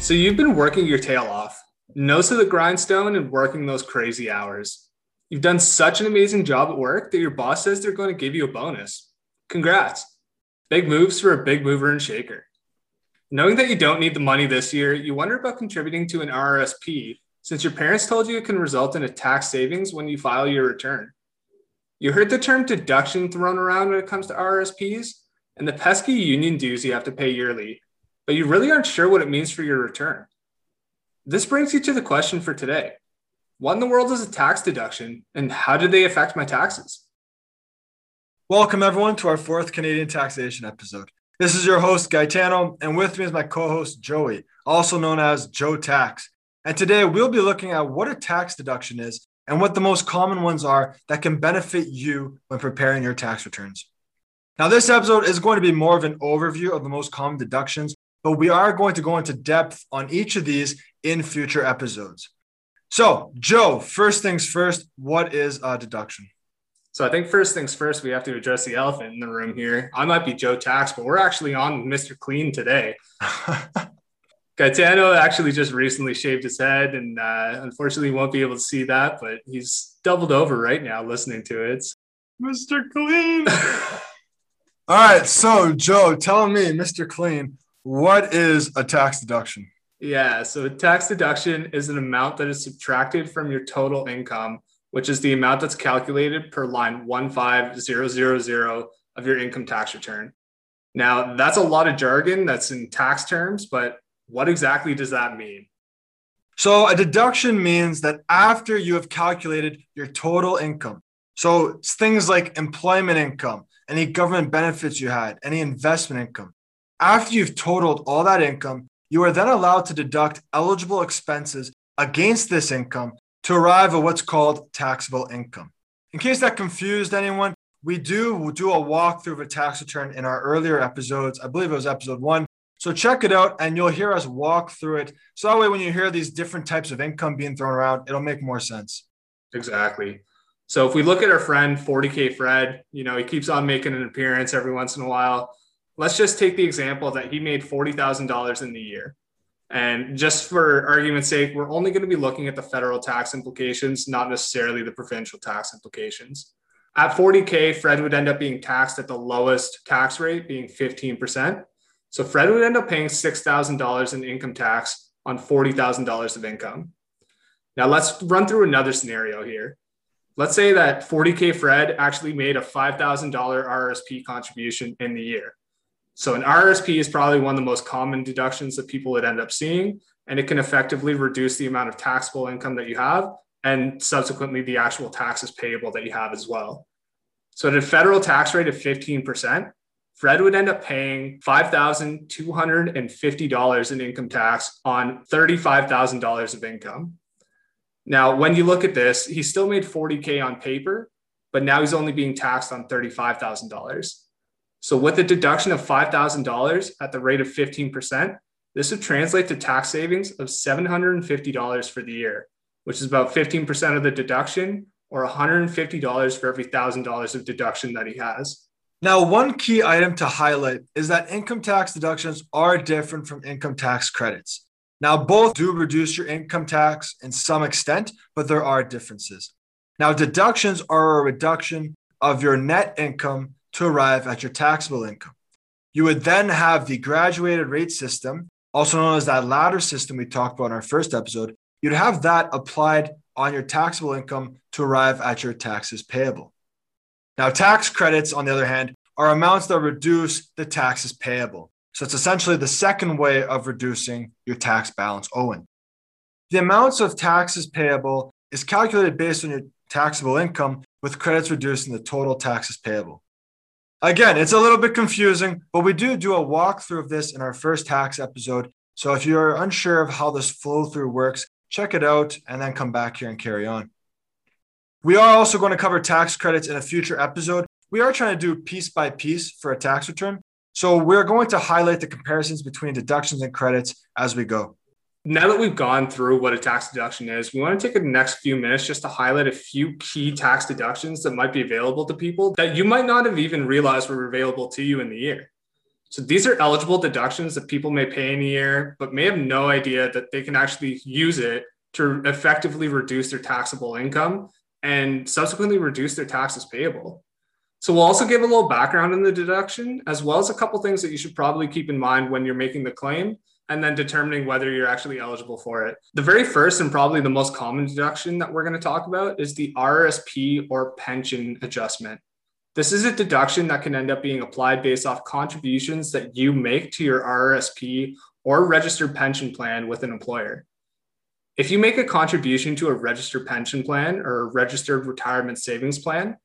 So you've been working your tail off, nose to the grindstone and working those crazy hours. You've done such an amazing job at work that your boss says they're going to give you a bonus. Congrats. Big moves for a big mover and shaker. Knowing that you don't need the money this year, you wonder about contributing to an RRSP since your parents told you it can result in a tax savings when you file your return. You heard the term deduction thrown around when it comes to RRSPs and the pesky union dues you have to pay yearly, but you really aren't sure what it means for your return. This brings you to the question for today What in the world is a tax deduction, and how do they affect my taxes? Welcome, everyone, to our fourth Canadian taxation episode. This is your host, Gaetano, and with me is my co host, Joey, also known as Joe Tax. And today we'll be looking at what a tax deduction is and what the most common ones are that can benefit you when preparing your tax returns. Now, this episode is going to be more of an overview of the most common deductions, but we are going to go into depth on each of these in future episodes. So, Joe, first things first, what is a deduction? So I think first things first, we have to address the elephant in the room here. I might be Joe Tax, but we're actually on Mr. Clean today. Gaetano actually just recently shaved his head, and uh, unfortunately, won't be able to see that. But he's doubled over right now listening to it. Mr. Clean. All right, so Joe, tell me, Mr. Clean, what is a tax deduction? Yeah, so a tax deduction is an amount that is subtracted from your total income, which is the amount that's calculated per line 15000 of your income tax return. Now, that's a lot of jargon that's in tax terms, but what exactly does that mean? So, a deduction means that after you have calculated your total income, so things like employment income, any government benefits you had, any investment income, after you've totaled all that income, you are then allowed to deduct eligible expenses against this income to arrive at what's called taxable income. In case that confused anyone, we do do a walkthrough of a tax return in our earlier episodes. I believe it was episode one. So check it out and you'll hear us walk through it. So that way, when you hear these different types of income being thrown around, it'll make more sense. Exactly. So if we look at our friend 40K Fred, you know, he keeps on making an appearance every once in a while. Let's just take the example that he made $40,000 in the year. And just for argument's sake, we're only going to be looking at the federal tax implications, not necessarily the provincial tax implications. At 40K, Fred would end up being taxed at the lowest tax rate, being 15%. So Fred would end up paying $6,000 in income tax on $40,000 of income. Now let's run through another scenario here. Let's say that 40K Fred actually made a $5,000 RSP contribution in the year. So an RSP is probably one of the most common deductions that people would end up seeing, and it can effectively reduce the amount of taxable income that you have and subsequently the actual taxes payable that you have as well. So at a federal tax rate of 15%, Fred would end up paying $5,250 in income tax on $35,000 of income. Now, when you look at this, he still made 40K on paper, but now he's only being taxed on $35,000. So, with a deduction of $5,000 at the rate of 15%, this would translate to tax savings of $750 for the year, which is about 15% of the deduction or $150 for every $1,000 of deduction that he has. Now, one key item to highlight is that income tax deductions are different from income tax credits. Now, both do reduce your income tax in some extent, but there are differences. Now, deductions are a reduction of your net income to arrive at your taxable income. You would then have the graduated rate system, also known as that ladder system we talked about in our first episode. You'd have that applied on your taxable income to arrive at your taxes payable. Now, tax credits, on the other hand, are amounts that reduce the taxes payable. So it's essentially the second way of reducing your tax balance owing. The amounts of taxes payable is calculated based on your taxable income, with credits reducing the total taxes payable. Again, it's a little bit confusing, but we do do a walkthrough of this in our first tax episode. So if you're unsure of how this flow through works, check it out and then come back here and carry on. We are also going to cover tax credits in a future episode. We are trying to do piece by piece for a tax return. So we're going to highlight the comparisons between deductions and credits as we go. Now that we've gone through what a tax deduction is, we want to take the next few minutes just to highlight a few key tax deductions that might be available to people that you might not have even realized were available to you in the year. So these are eligible deductions that people may pay in a year, but may have no idea that they can actually use it to effectively reduce their taxable income and subsequently reduce their taxes payable. So we'll also give a little background in the deduction, as well as a couple things that you should probably keep in mind when you're making the claim and then determining whether you're actually eligible for it. The very first and probably the most common deduction that we're going to talk about is the RRSP or pension adjustment. This is a deduction that can end up being applied based off contributions that you make to your RRSP or registered pension plan with an employer. If you make a contribution to a registered pension plan or registered retirement savings plan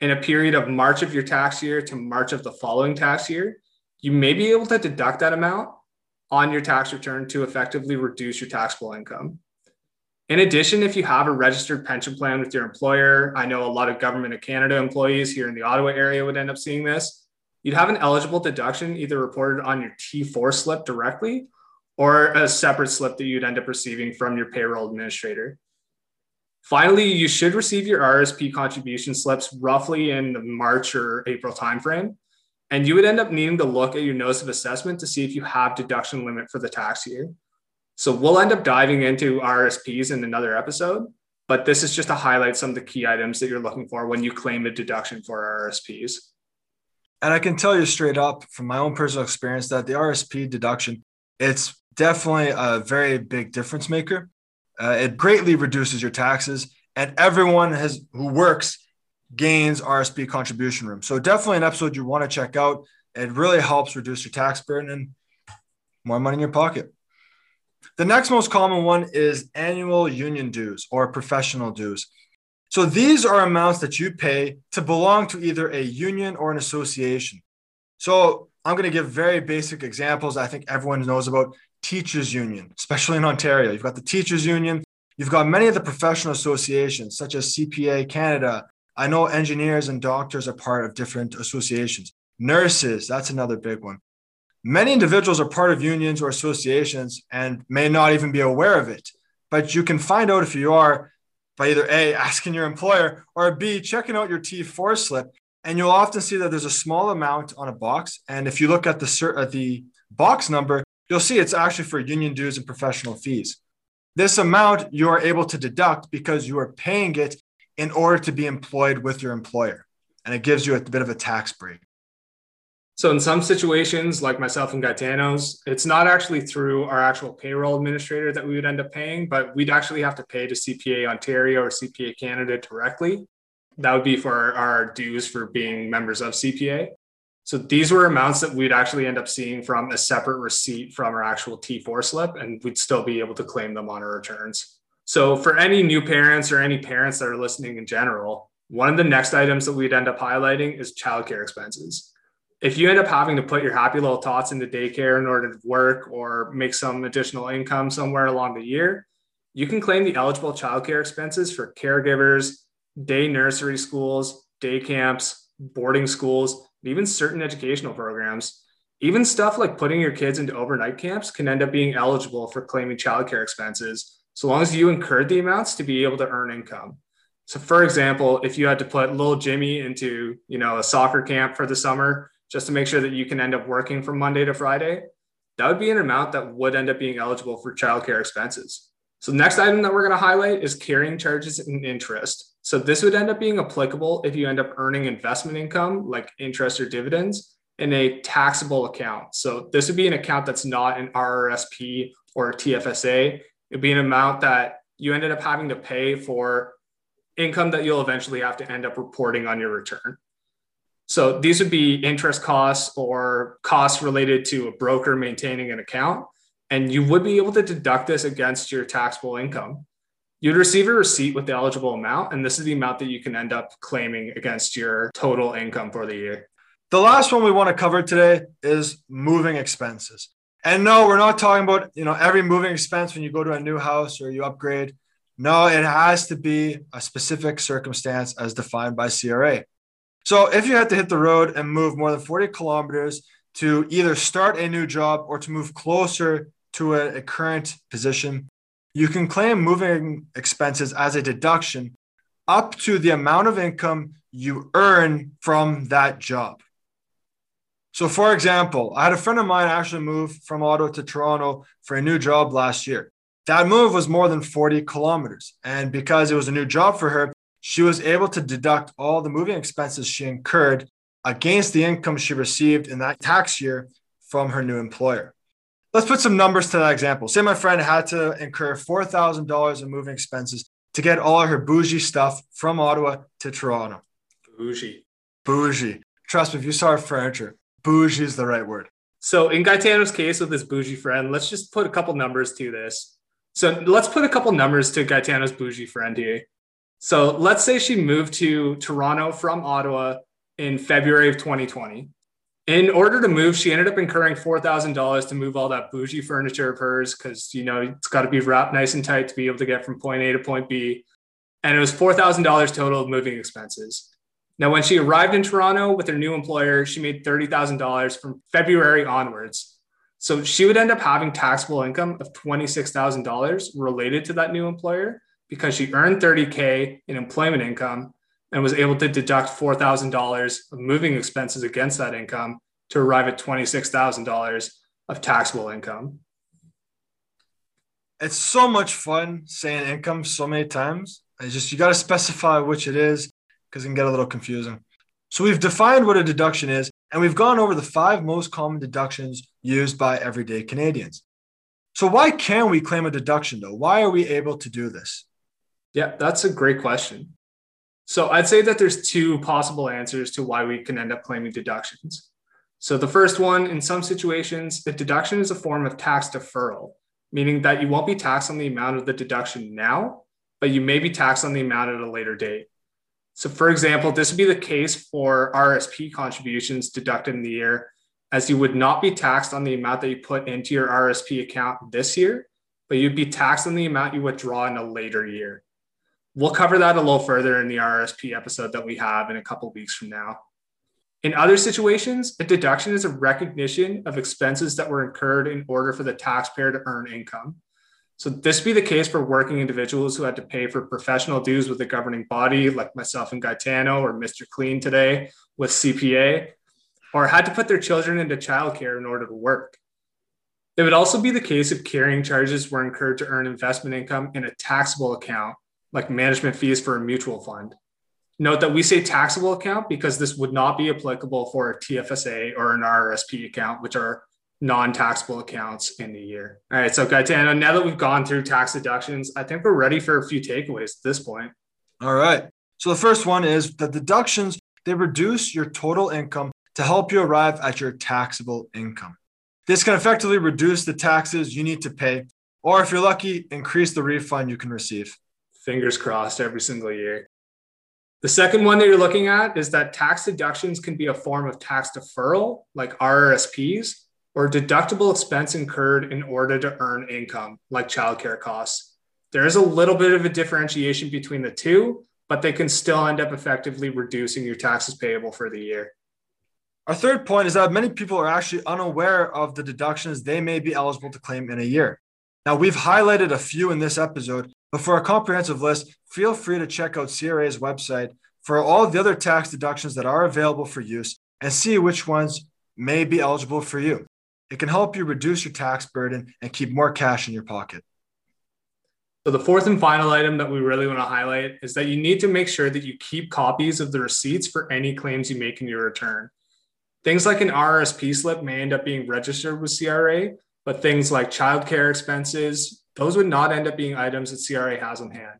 in a period of March of your tax year to March of the following tax year, you may be able to deduct that amount on your tax return to effectively reduce your taxable income. In addition, if you have a registered pension plan with your employer, I know a lot of Government of Canada employees here in the Ottawa area would end up seeing this. You'd have an eligible deduction either reported on your T4 slip directly or a separate slip that you'd end up receiving from your payroll administrator. Finally, you should receive your RSP contribution slips roughly in the March or April timeframe. And you would end up needing to look at your notice of assessment to see if you have deduction limit for the tax year. So we'll end up diving into RSPs in another episode, but this is just to highlight some of the key items that you're looking for when you claim a deduction for RSPs. And I can tell you straight up from my own personal experience that the RSP deduction, it's definitely a very big difference maker. Uh, it greatly reduces your taxes, and everyone has who works gains RSP contribution room. So definitely an episode you want to check out. It really helps reduce your tax burden and more money in your pocket. The next most common one is annual union dues or professional dues. So these are amounts that you pay to belong to either a union or an association. So I'm going to give very basic examples I think everyone knows about teachers union, especially in Ontario. You've got the teachers union, you've got many of the professional associations such as CPA Canada, I know engineers and doctors are part of different associations. Nurses, that's another big one. Many individuals are part of unions or associations and may not even be aware of it. But you can find out if you are by either A, asking your employer, or B, checking out your T4 slip. And you'll often see that there's a small amount on a box. And if you look at the, at the box number, you'll see it's actually for union dues and professional fees. This amount you are able to deduct because you are paying it in order to be employed with your employer. And it gives you a bit of a tax break. So in some situations, like myself and Gaetano's, it's not actually through our actual payroll administrator that we would end up paying, but we'd actually have to pay to CPA Ontario or CPA Canada directly. That would be for our dues for being members of CPA. So these were amounts that we'd actually end up seeing from a separate receipt from our actual T4 slip, and we'd still be able to claim them on our returns. So, for any new parents or any parents that are listening in general, one of the next items that we'd end up highlighting is childcare expenses. If you end up having to put your happy little tots into daycare in order to work or make some additional income somewhere along the year, you can claim the eligible childcare expenses for caregivers, day nursery schools, day camps, boarding schools, and even certain educational programs. Even stuff like putting your kids into overnight camps can end up being eligible for claiming childcare expenses so long as you incurred the amounts to be able to earn income. So for example, if you had to put little Jimmy into, you know, a soccer camp for the summer just to make sure that you can end up working from Monday to Friday, that would be an amount that would end up being eligible for childcare expenses. So the next item that we're going to highlight is carrying charges and interest. So this would end up being applicable if you end up earning investment income like interest or dividends in a taxable account. So this would be an account that's not an RRSP or TFSA it'd be an amount that you ended up having to pay for income that you'll eventually have to end up reporting on your return. So these would be interest costs or costs related to a broker maintaining an account. And you would be able to deduct this against your taxable income. You'd receive a receipt with the eligible amount, and this is the amount that you can end up claiming against your total income for the year. The last one we want to cover today is moving expenses. And no, we're not talking about, you know, every moving expense when you go to a new house or you upgrade. No, it has to be a specific circumstance as defined by CRA. So if you had to hit the road and move more than 40 kilometers to either start a new job or to move closer to a, a current position, you can claim moving expenses as a deduction up to the amount of income you earn from that job. So, for example, I had a friend of mine actually move from Ottawa to Toronto for a new job last year. That move was more than 40 kilometers. And because it was a new job for her, she was able to deduct all the moving expenses she incurred against the income she received in that tax year from her new employer. Let's put some numbers to that example. Say my friend had to incur $4,000 in moving expenses to get all of her bougie stuff from Ottawa to Toronto. Bougie. Bougie. Trust me, if you saw her furniture, bougie is the right word. So in Gaetano's case with his bougie friend, let's just put a couple numbers to this. So let's put a couple numbers to Gaetano's bougie friend here. So let's say she moved to Toronto from Ottawa in February of 2020. In order to move, she ended up incurring $4,000 to move all that bougie furniture of hers because, you know, it's got to be wrapped nice and tight to be able to get from point A to point B. And it was $4,000 total of moving expenses. Now, when she arrived in Toronto with her new employer, she made $30,000 from February onwards. So she would end up having taxable income of $26,000 related to that new employer because she earned 30K in employment income and was able to deduct $4,000 of moving expenses against that income to arrive at $26,000 of taxable income. It's so much fun saying income so many times. Just you got to specify which it is because it can get a little confusing. So we've defined what a deduction is, and we've gone over the five most common deductions used by everyday Canadians. So why can we claim a deduction though? Why are we able to do this? Yeah, that's a great question. So I'd say that there's two possible answers to why we can end up claiming deductions. So the first one, in some situations, the deduction is a form of tax deferral, meaning that you won't be taxed on the amount of the deduction now, but you may be taxed on the amount at a later date. So for example, this would be the case for RSP contributions deducted in the year, as you would not be taxed on the amount that you put into your RSP account this year, but you'd be taxed on the amount you withdraw in a later year. We'll cover that a little further in the RSP episode that we have in a couple weeks from now. In other situations, a deduction is a recognition of expenses that were incurred in order for the taxpayer to earn income. So this be the case for working individuals who had to pay for professional dues with a governing body, like myself and Gaetano or Mr. Clean today with CPA, or had to put their children into childcare in order to work. It would also be the case if carrying charges were incurred to earn investment income in a taxable account like management fees for a mutual fund. Note that we say taxable account because this would not be applicable for a TFSA or an RRSP account, which are non-taxable accounts in the year. All right, so Gaetano, now that we've gone through tax deductions, I think we're ready for a few takeaways at this point. All right. So the first one is the deductions, they reduce your total income to help you arrive at your taxable income. This can effectively reduce the taxes you need to pay, or if you're lucky, increase the refund you can receive fingers crossed every single year. The second one that you're looking at is that tax deductions can be a form of tax deferral, like RRSPs, or deductible expense incurred in order to earn income, like childcare costs. There is a little bit of a differentiation between the two, but they can still end up effectively reducing your taxes payable for the year. Our third point is that many people are actually unaware of the deductions they may be eligible to claim in a year. Now, we've highlighted a few in this episode, but for a comprehensive list, feel free to check out CRA's website for all the other tax deductions that are available for use and see which ones may be eligible for you. It can help you reduce your tax burden and keep more cash in your pocket. So, the fourth and final item that we really want to highlight is that you need to make sure that you keep copies of the receipts for any claims you make in your return. Things like an RSP slip may end up being registered with CRA, but things like childcare expenses, those would not end up being items that CRA has on hand.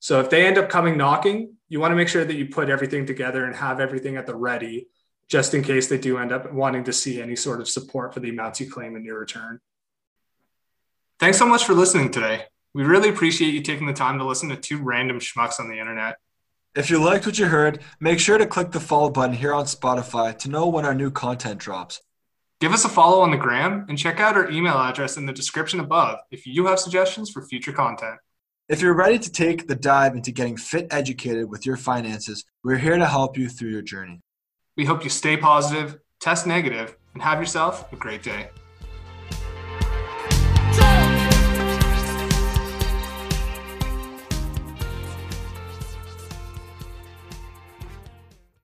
So if they end up coming knocking, you want to make sure that you put everything together and have everything at the ready, just in case they do end up wanting to see any sort of support for the amounts you claim in your return. Thanks so much for listening today. We really appreciate you taking the time to listen to two random schmucks on the internet. If you liked what you heard, make sure to click the follow button here on Spotify to know when our new content drops. Give us a follow on the gram and check out our email address in the description above if you have suggestions for future content. If you're ready to take the dive into getting fit educated with your finances, we're here to help you through your journey. We hope you stay positive, test negative, and have yourself a great day.